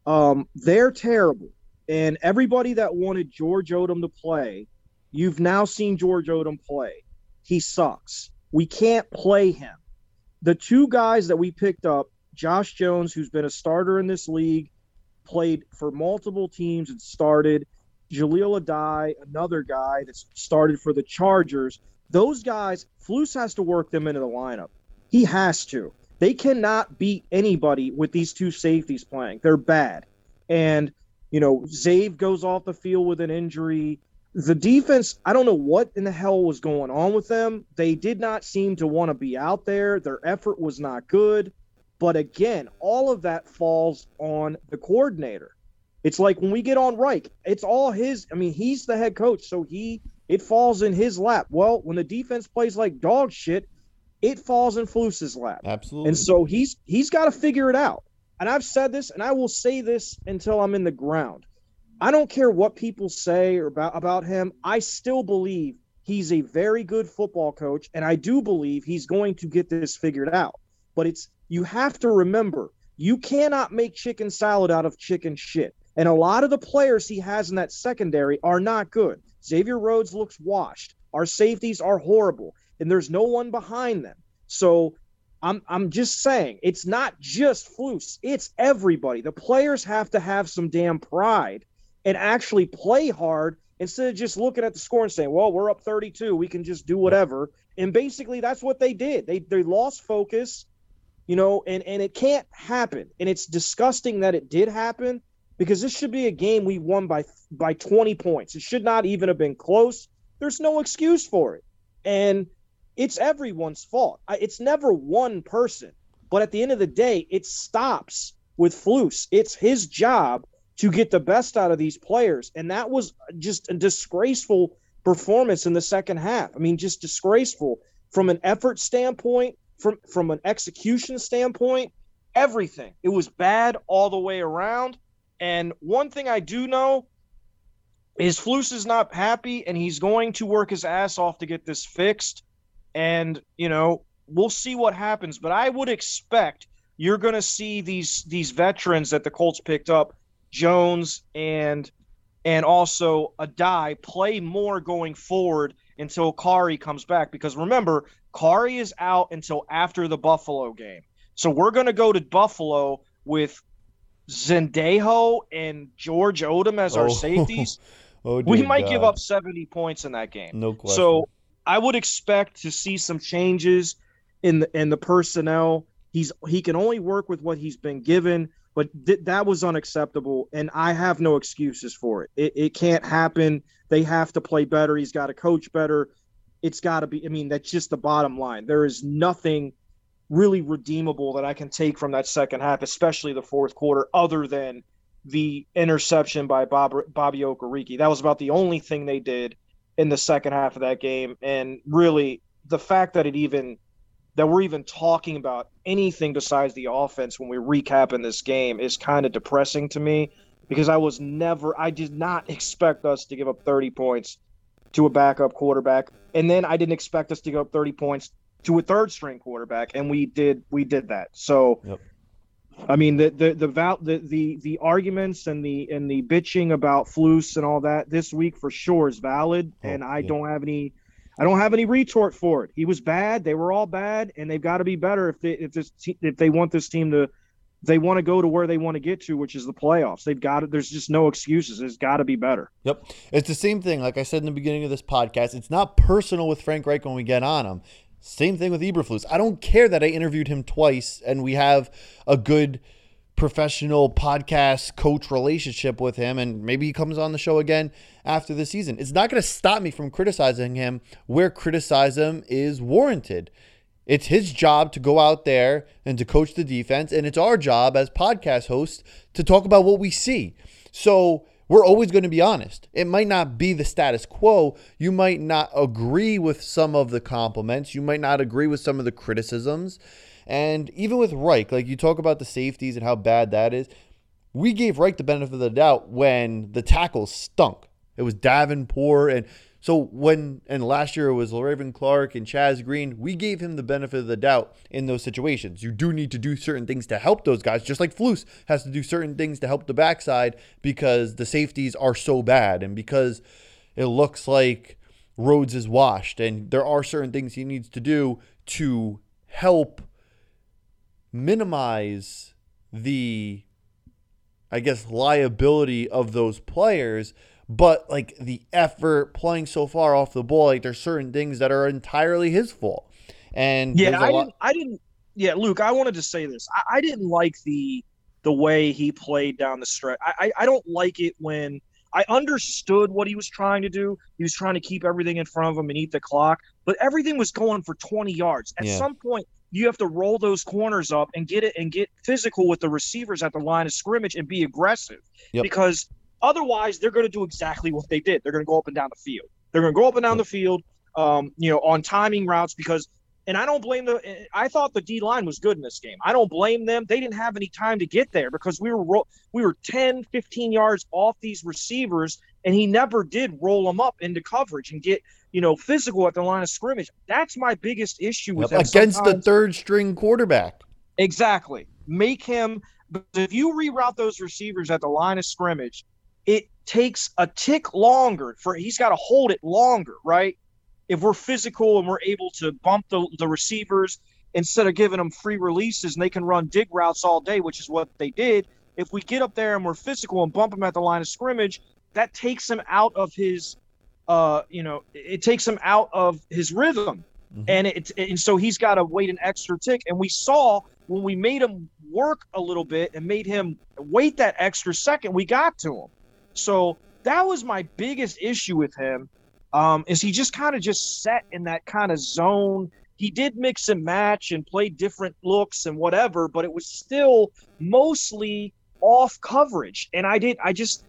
Um, they're terrible. And everybody that wanted George Odum to play, you've now seen George Odum play. He sucks. We can't play him. The two guys that we picked up, Josh Jones, who's been a starter in this league, played for multiple teams and started. Jahleel Addae, another guy that's started for the Chargers. Those guys, Flus has to work them into the lineup. He has to. They cannot beat anybody with these two safeties playing. They're bad. And, you know, Zave goes off the field with an injury the defense, I don't know what in the hell was going on with them. They did not seem to want to be out there. Their effort was not good. But again, all of that falls on the coordinator. It's like when we get on Reich, it's all his. I mean, he's the head coach, so he it falls in his lap. Well, when the defense plays like dog shit, it falls in Flus's lap. Absolutely. And so he's he's got to figure it out. And I've said this, and I will say this until I'm in the ground. I don't care what people say about about him. I still believe he's a very good football coach, and I do believe he's going to get this figured out. But it's you have to remember you cannot make chicken salad out of chicken shit. And a lot of the players he has in that secondary are not good. Xavier Rhodes looks washed. Our safeties are horrible, and there's no one behind them. So I'm I'm just saying it's not just Flus, it's everybody. The players have to have some damn pride and actually play hard instead of just looking at the score and saying, "Well, we're up 32, we can just do whatever." And basically, that's what they did. They they lost focus, you know, and and it can't happen. And it's disgusting that it did happen because this should be a game we won by by 20 points. It should not even have been close. There's no excuse for it, and it's everyone's fault. It's never one person, but at the end of the day, it stops with Flus. It's his job to get the best out of these players. And that was just a disgraceful performance in the second half. I mean, just disgraceful from an effort standpoint, from from an execution standpoint, everything. It was bad all the way around. And one thing I do know is Flus is not happy and he's going to work his ass off to get this fixed. And, you know, we'll see what happens. But I would expect you're going to see these these veterans that the Colts picked up Jones and and also Addae play more going forward until Khari comes back. Because remember, Khari is out until after the Buffalo game. So we're going to go to Buffalo with Sendejo and George Odum as our oh. safeties. oh, we might God. give up 70 points in that game. No question. So I would expect to see some changes in the in the personnel. He's he can only work with what he's been given but th- that was unacceptable and i have no excuses for it. it it can't happen they have to play better he's got to coach better it's got to be i mean that's just the bottom line there is nothing really redeemable that I can take from that second half, especially the fourth quarter, other than the interception by Bob, Bobby Okereke. That was about the only thing they did in the second half of that game. And really, the fact that it even that we're even talking about anything besides the offense when we recap in this game is kind of depressing to me because I was never I did not expect us to give up 30 points to a backup quarterback and then I didn't expect us to give up 30 points to a third string quarterback and we did we did that. So yep. I mean the the the, val- the the the arguments and the and the bitching about Flus and all that this week for sure is valid oh, and I yeah. don't have any I don't have any retort for it. He was bad. They were all bad, and they've got to be better if they if this if they want this team to they want to go to where they want to get to, which is the playoffs. They've got it. There's just no excuses. It's got to be better. Yep. It's the same thing. Like I said in the beginning of this podcast, it's not personal with Frank Reich when we get on him. Same thing with Eberflus. I don't care that I interviewed him twice and we have a good professional podcast coach relationship with him and maybe he comes on the show again after the season. It's not going to stop me from criticizing him where criticism is warranted. It's his job to go out there and to coach the defense and it's our job as podcast hosts to talk about what we see. So we're always going to be honest. It might not be the status quo. You might not agree with some of the compliments. You might not agree with some of the criticisms. And even with Reich, like you talk about the safeties and how bad that is, we gave Reich the benefit of the doubt when the tackles stunk. It was Davenport and so when and last year it was Le'Raven Clark and Chaz Green, we gave him the benefit of the doubt in those situations. You do need to do certain things to help those guys, just like Flus has to do certain things to help the backside because the safeties are so bad and because it looks like Rhodes is washed and there are certain things he needs to do to help minimize the I guess liability of those players, but like the effort playing so far off the ball, like there's certain things that are entirely his fault. And yeah, I lot- didn't, I didn't. Yeah, Luke, I wanted to say this. I, I, didn't like the the way he played down the stretch. I, I I don't like it when I understood what he was trying to do. He was trying to keep everything in front of him and eat the clock, but everything was going for 20 yards. At yeah. some point, you have to roll those corners up and get it and get physical with the receivers at the line of scrimmage and be aggressive yep. because otherwise they're going to do exactly what they did. They're going to go up and down the field. They're going to go up and down the field, um, you know, on timing routes because. And I don't blame the. I thought the D line was good in this game. I don't blame them. They didn't have any time to get there because we were we were 10, 15 yards off these receivers, and he never did roll them up into coverage and get you know, physical at the line of scrimmage. That's my biggest issue with yep, against the third string quarterback. Exactly. Make him. Because if you reroute those receivers at the line of scrimmage, it takes a tick longer for he's got to hold it longer, right? If we're physical and we're able to bump the, the receivers instead of giving them free releases and they can run dig routes all day, which is what they did. If we get up there and we're physical and bump them at the line of scrimmage, that takes him out of his uh, you know, it takes him out of his rhythm. Mm-hmm. And it, and so he's got to wait an extra tick. And we saw when we made him work a little bit and made him wait that extra second, we got to him. So that was my biggest issue with him. Um, is he just kind of just set in that kind of zone? He did mix and match and play different looks and whatever, but it was still mostly off coverage. And I did, I just,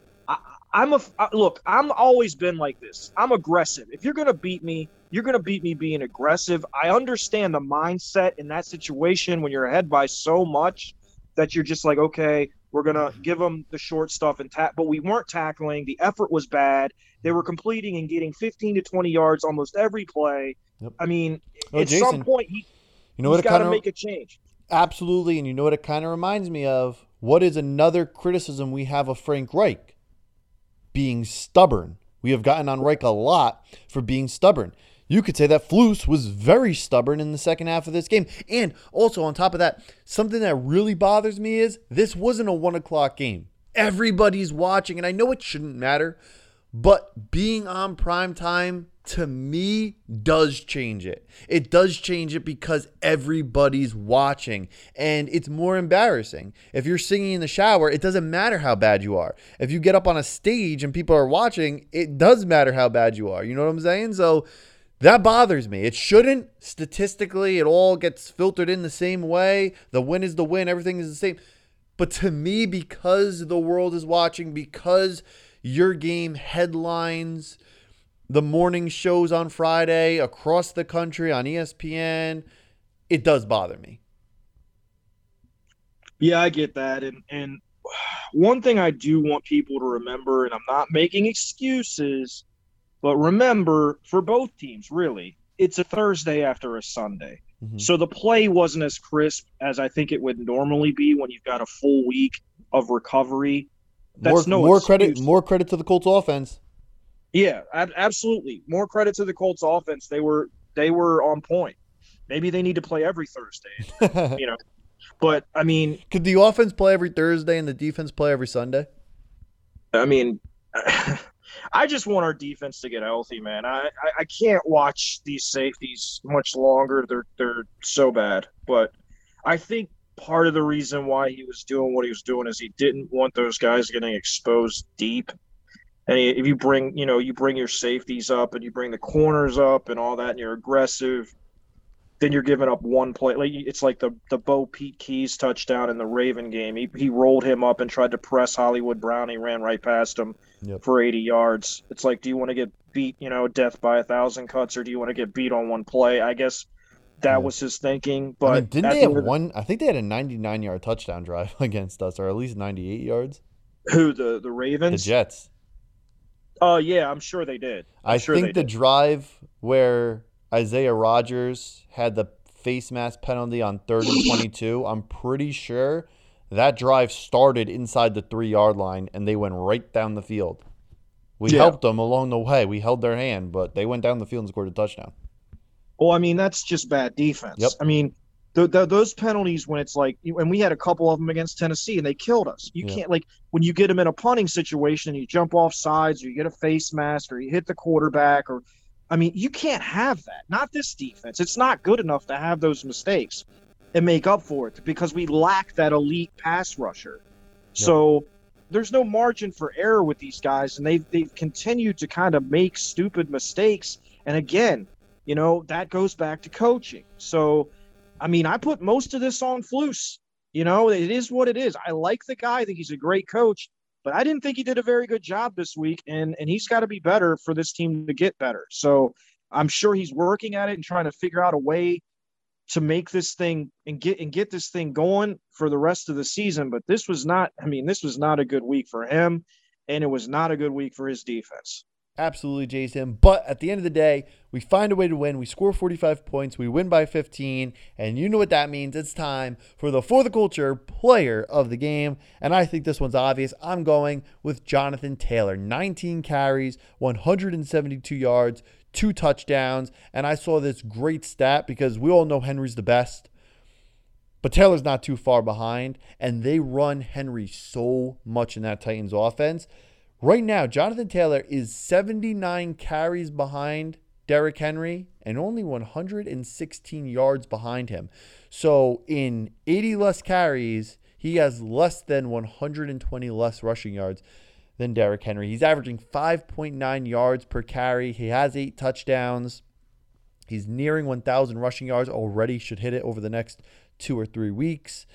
I'm a uh, look. I'm always been like this. I'm aggressive. If you're gonna beat me, you're gonna beat me being aggressive. I understand the mindset in that situation when you're ahead by so much that you're just like, okay, we're gonna mm-hmm. give them the short stuff and tap. But we weren't tackling. The effort was bad. They were completing and getting 15 to 20 yards almost every play. Yep. I mean, oh, at Jason, some point, he, you know what? Got to make a change. Absolutely, and you know what it kind of reminds me of. What is another criticism we have of Frank Reich? Being stubborn. We have gotten on Reich a lot for being stubborn. You could say that Flus was very stubborn in the second half of this game. And also, on top of that, something that really bothers me is this wasn't a one o'clock game. Everybody's watching, and I know it shouldn't matter, but being on prime time to me does change it. It does change it because everybody's watching and it's more embarrassing. If you're singing in the shower, it doesn't matter how bad you are. If you get up on a stage and people are watching, it does matter how bad you are. You know what I'm saying? So That bothers me. It shouldn't. Statistically, it all gets filtered in the same way. The win is the win, everything is the same. But to me, because the world is watching, because your game headlines the morning shows on Friday across the country on ESPN, it does bother me. Yeah, I get that. And and one thing I do want people to remember, and I'm not making excuses, but remember for both teams, really, it's a Thursday after a Sunday. Mm-hmm. So the play wasn't as crisp as I think it would normally be when you've got a full week of recovery. That's more, no more credit. More credit to the Colts offense. Yeah, ab- absolutely. More credit to the Colts offense. They were they were on point. Maybe they need to play every Thursday. you know, but I mean, could the offense play every Thursday and the defense play every Sunday? I mean, I just want our defense to get healthy, man. I, I, I can't watch these safeties much longer. They're they're so bad. But I think part of the reason why he was doing what he was doing is he didn't want those guys getting exposed deep. And if you bring, you know, you bring your safeties up and you bring the corners up and all that, and you're aggressive, then you're giving up one play. Like it's like the the BoPete Keyes touchdown in the Raven game. He he rolled him up and tried to press Hollywood Brown. He ran right past him yep. for 80 yards. It's like, do you want to get beat, you know, death by a thousand cuts, or do you want to get beat on one play? I guess that yeah. was his thinking. But I mean, didn't they have the one? I think they had a 99 yard touchdown drive against us, or at least 98 yards. Who the the Ravens? The Jets. Oh uh, yeah, I'm sure they did. I'm i sure think the did. drive where Isaiah Rodgers had the face mask penalty on third and 22. I'm pretty sure that drive started inside the three yard line and they went right down the field. We yeah. helped them along the way. We held their hand, but they went down the field and scored a touchdown. Well, I mean, that's just bad defense. Yep. I mean, the, the, those penalties when it's like, and we had a couple of them against Tennessee and they killed us. You can't, like, when you get them in a punting situation and you jump off sides or you get a face mask or you hit the quarterback or I mean, you can't have that. Not this defense. It's not good enough to have those mistakes and make up for it because we lack that elite pass rusher. Yep. So there's no margin for error with these guys, and they've they've continued to kind of make stupid mistakes. And again, you know that goes back to coaching. So, I mean, I put most of this on Flus. You know, it is what it is. I like the guy. I think he's a great coach but I didn't think he did a very good job this week, and and he's got to be better for this team to get better. So I'm sure he's working at it and trying to figure out a way to make this thing and get and get this thing going for the rest of the season. But this was not, I mean, this was not a good week for him, and it was not a good week for his defense. Absolutely, Jason. But at the end of the day, we find a way to win. We score 45 points. We win by 15. And you know what that means. It's time for the For the Culture player of the game. And I think this one's obvious. I'm going with Jonathan Taylor. 19 carries, 172 yards, two touchdowns. And I saw this great stat because we all know Henry's the best. But Taylor's not too far behind. And they run Henry so much in that Titans offense Right now, Jonathan Taylor is 79 carries behind Derrick Henry and only 116 yards behind him. So in 80 less carries, he has less than 120 less rushing yards than Derrick Henry. He's averaging 5.9 yards per carry. He has eight touchdowns. He's nearing 1,000 rushing yards already, should hit it over the next two or three weeks.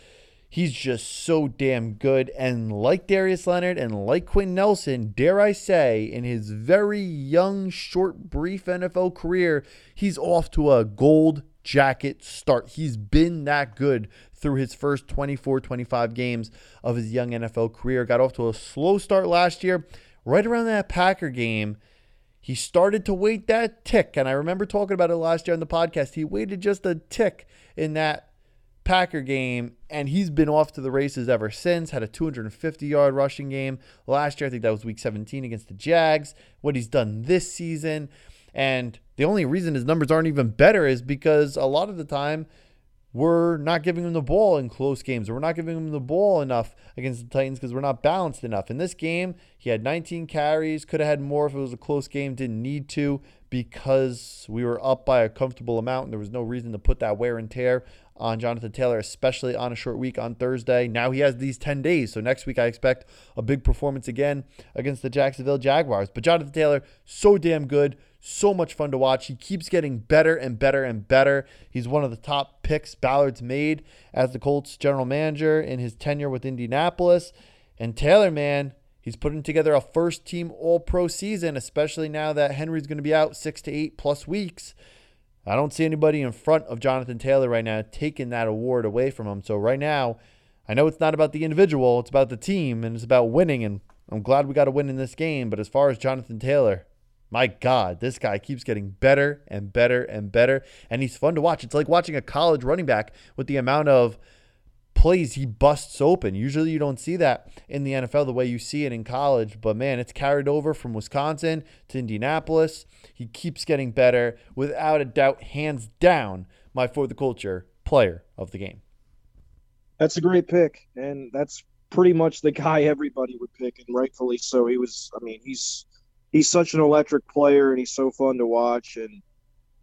He's just so damn good. And like Darius Leonard and like Quenton Nelson, dare I say, in his very young, short, brief NFL career, he's off to a gold jacket start. He's been that good through his first 24, 25 games of his young NFL career. Got off to a slow start last year. Right around that Packer game, he started to wait that tick. And I remember talking about it last year on the podcast. He waited just a tick in that Packer game, and he's been off to the races ever since. Had a 250 yard rushing game last year. I think that was week 17 against the Jags. What he's done this season. And the only reason his numbers aren't even better is because a lot of the time we're not giving him the ball in close games. We're not giving him the ball enough against the Titans because we're not balanced enough. In this game, he had 19 carries, could have had more if it was a close game, didn't need to because we were up by a comfortable amount and there was no reason to put that wear and tear on Jonathan Taylor, especially on a short week on Thursday. Now he has these 10 days. So next week, I expect a big performance again against the Jacksonville Jaguars. But Jonathan Taylor, so damn good, so much fun to watch. He keeps getting better and better and better. He's one of the top picks Ballard's made as the Colts general manager in his tenure with Indianapolis. And Taylor, man, he's putting together a first team all pro season, especially now that Henry's going to be out six to eight plus weeks. I don't see anybody in front of Jonathan Taylor right now taking that award away from him. So, right now, I know it's not about the individual, it's about the team and it's about winning. And I'm glad we got a win in this game. But as far as Jonathan Taylor, my God, this guy keeps getting better and better and better. And he's fun to watch. It's like watching a college running back with the amount of plays he busts open. Usually you don't see that in the NFL the way you see it in college. But man, it's carried over from Wisconsin to Indianapolis. He keeps getting better. Without a doubt, hands down, my for the culture player of the game. That's a great pick. And that's pretty much the guy everybody would pick, and rightfully so. He was, I mean, he's he's such an electric player and he's so fun to watch and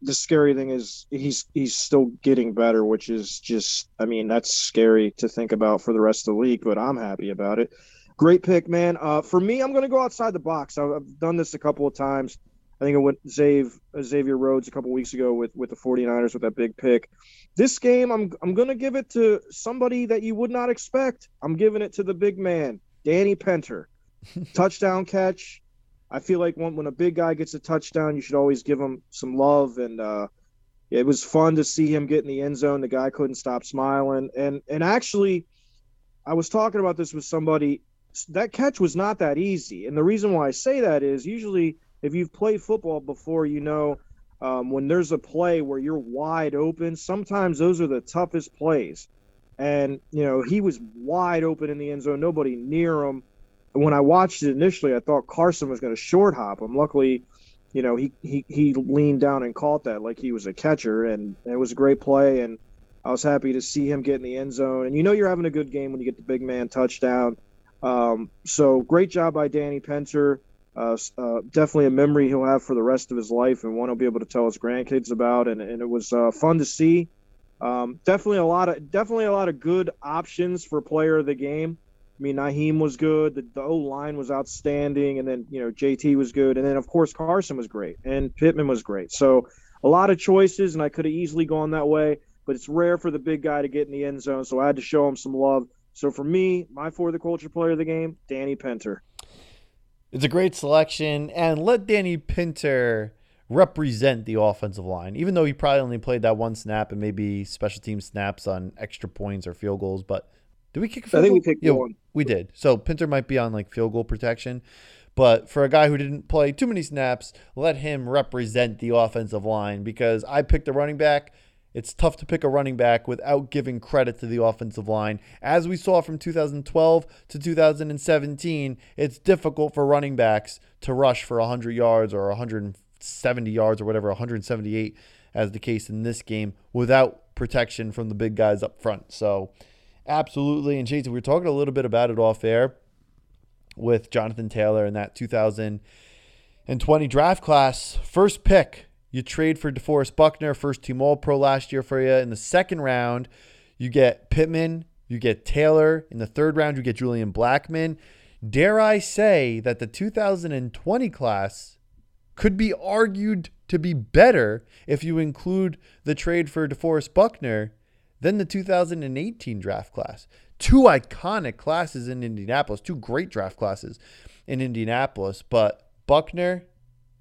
the scary thing is he's he's still getting better which is just i mean that's scary to think about for the rest of the league but i'm happy about it. Great pick man. Uh, for me i'm going to go outside the box. I've done this a couple of times. I think i went xavier, xavier rhodes a couple weeks ago with with the 49ers with that big pick. This game i'm i'm going to give it to somebody that you would not expect. I'm giving it to the big man danny Pinter. touchdown catch I feel like when, when a big guy gets a touchdown, you should always give him some love. And uh, it was fun to see him get in the end zone. The guy couldn't stop smiling. And and actually, I was talking about this with somebody. That catch was not that easy. And the reason why I say that is usually if you've played football before, you know um, when there's a play where you're wide open, sometimes those are the toughest plays. And you know he was wide open in the end zone, nobody near him when I watched it initially, I thought Carson was going to short hop him. Luckily, you know, he, he, he leaned down and caught that like he was a catcher, and it was a great play. And I was happy to see him get in the end zone. And you know, you're having a good game when you get the big man touchdown. Um, so great job by Danny Pinter. Uh, uh, definitely a memory he'll have for the rest of his life, and one he'll be able to tell his grandkids about. And, and it was uh, fun to see. Um, definitely a lot of definitely a lot of good options for player of the game. I mean, Nyheim was good. The, the O line was outstanding, and then you know JT was good, and then of course Carson was great, and Pittman was great. So a lot of choices, and I could have easily gone that way, but it's rare for the big guy to get in the end zone, so I had to show him some love. So for me, my for the culture player of the game, Danny Pinter. It's a great selection, and let Danny Pinter represent the offensive line, even though he probably only played that one snap and maybe special team snaps on extra points or field goals, but did we kick? I think goal? we kicked yeah, one. We did. So Pinter might be on like field goal protection, but for a guy who didn't play too many snaps, let him represent the offensive line because I picked a running back. It's tough to pick a running back without giving credit to the offensive line. As we saw from 2012 to 2017, it's difficult for running backs to rush for 100 yards or 170 yards or whatever, 178 as the case in this game without protection from the big guys up front. So, Absolutely. And Jason, we were talking a little bit about it off air with Jonathan Taylor in that 2020 draft class. First pick, you trade for DeForest Buckner, first team All Pro last year for you. In the second round, you get Pittman, you get Taylor. In the third round, you get Julian Blackmon. Dare I say that the 2020 class could be argued to be better if you include the trade for DeForest Buckner then the 2018 draft class. Two iconic classes in Indianapolis, two great draft classes in Indianapolis. But Buckner,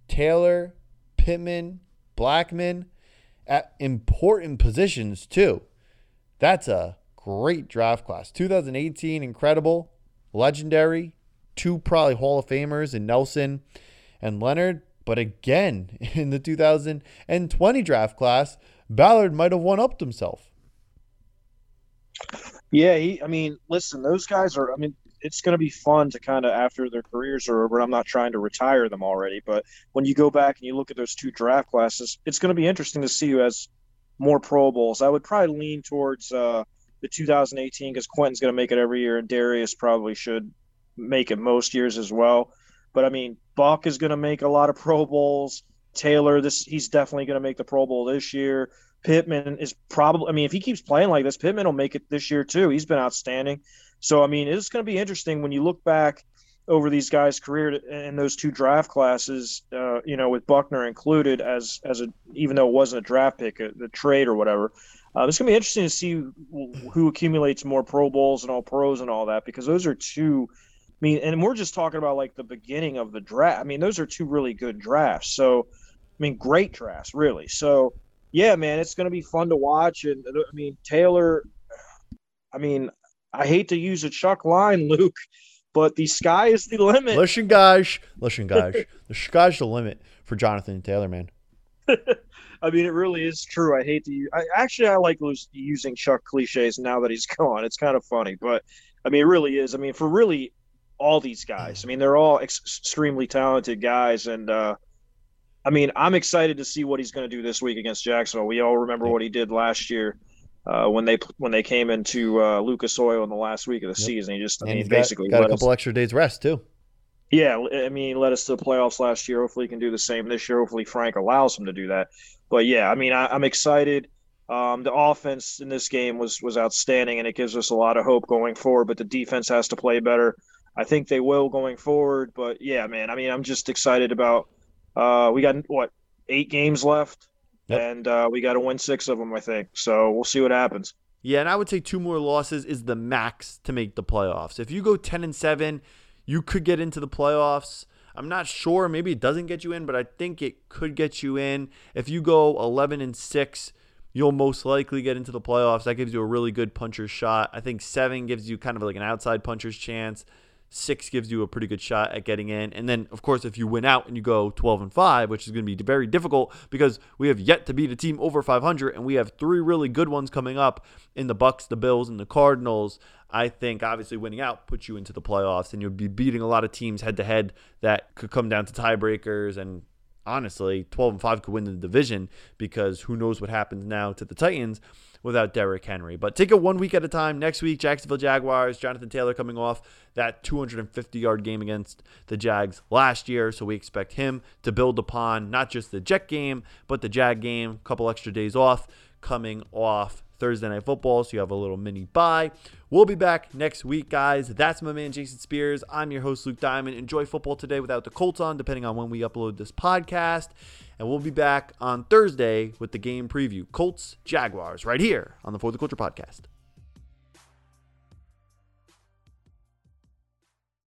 Taylor, Pittman, Blackmon at important positions too. That's a great draft class. 2018, incredible, legendary. Two probably Hall of Famers in Nelson and Leonard. But again, in the 2020 draft class, Ballard might have one upped himself. Yeah, he, I mean, listen, those guys are. I mean, it's going to be fun to kind of after their careers are over. I'm not trying to retire them already, but when you go back and you look at those two draft classes, it's going to be interesting to see who has more Pro Bowls. I would probably lean towards uh, the 2018 because Quenton's going to make it every year, and Darius probably should make it most years as well. But I mean, Buck is going to make a lot of Pro Bowls. Taylor, this he's definitely going to make the Pro Bowl this year. Pittman is probably, I mean, if he keeps playing like this, Pittman will make it this year too. He's been outstanding. So, I mean, it's going to be interesting when you look back over these guys' career in those two draft classes, uh, you know, with Buckner included as as a even though it wasn't a draft pick, a, a trade or whatever. Uh, it's gonna be interesting to see who accumulates more Pro Bowls and All Pros and all that because those are two. I mean, and we're just talking about like the beginning of the draft. I mean, those are two really good drafts. So, I mean, great drafts, really. So, yeah, man, it's gonna be fun to watch. And I mean, Taylor. I mean, I hate to use a Chuck line, Luke, but the sky is the limit. Listen, guys. Listen, guys. the sky's the limit for Jonathan Taylor, man. I mean, it really is true. I hate to use. I, actually, I like using Chuck cliches now that he's gone. It's kind of funny, but I mean, it really is. I mean, for really all these guys. I mean, they're all ex- extremely talented guys, and uh, I mean, I'm excited to see what he's going to do this week against Jacksonville. We all remember what he did last year uh, when they when they came into uh, Lucas Oil in the last week of the yep. season. He just, I and mean, basically got, got a couple us, extra days rest too. Yeah, I mean, led us to the playoffs last year. Hopefully, he can do the same this year. Hopefully, Frank allows him to do that. But yeah, I mean, I, am excited. Um, the offense in this game was was outstanding, and it gives us a lot of hope going forward. But the defense has to play better. I think they will going forward. But yeah, man, I mean, I'm just excited about. Uh, we got what eight games left, yep. and uh, we got to win six of them, I think. So we'll see what happens. Yeah, and I would say two more losses is the max to make the playoffs. If you go ten and seven, you could get into the playoffs. I'm not sure. Maybe it doesn't get you in, but I think it could get you in. If you go 11 and 6, you'll most likely get into the playoffs. That gives you a really good puncher's shot. I think 7 gives you kind of like an outside puncher's chance. 6 gives you a pretty good shot at getting in. And then of course if you win out and you go 12 and 5, which is going to be very difficult because we have yet to beat a team over 500 and we have three really good ones coming up in the Bucs, the Bills, and the Cardinals. I think obviously winning out puts you into the playoffs and you'll be beating a lot of teams head to head that could come down to tiebreakers and honestly 12 and 5 could win the division because who knows what happens now to the Titans without Derrick Henry. But take it one week at a time. Next week Jacksonville Jaguars, Jonathan Taylor coming off that 250 yard game against the Jags last year, so we expect him to build upon not just the Jet game, but the Jag game, couple extra days off coming off Thursday Night Football, so you have a little mini bye. We'll be back next week, guys. That's my man, Jason Spears. I'm your host, Luke Diamond. Enjoy football today without the Colts on, depending on when we upload this podcast. And we'll be back on Thursday with the game preview Colts, Jaguars, right here on the For the Culture podcast.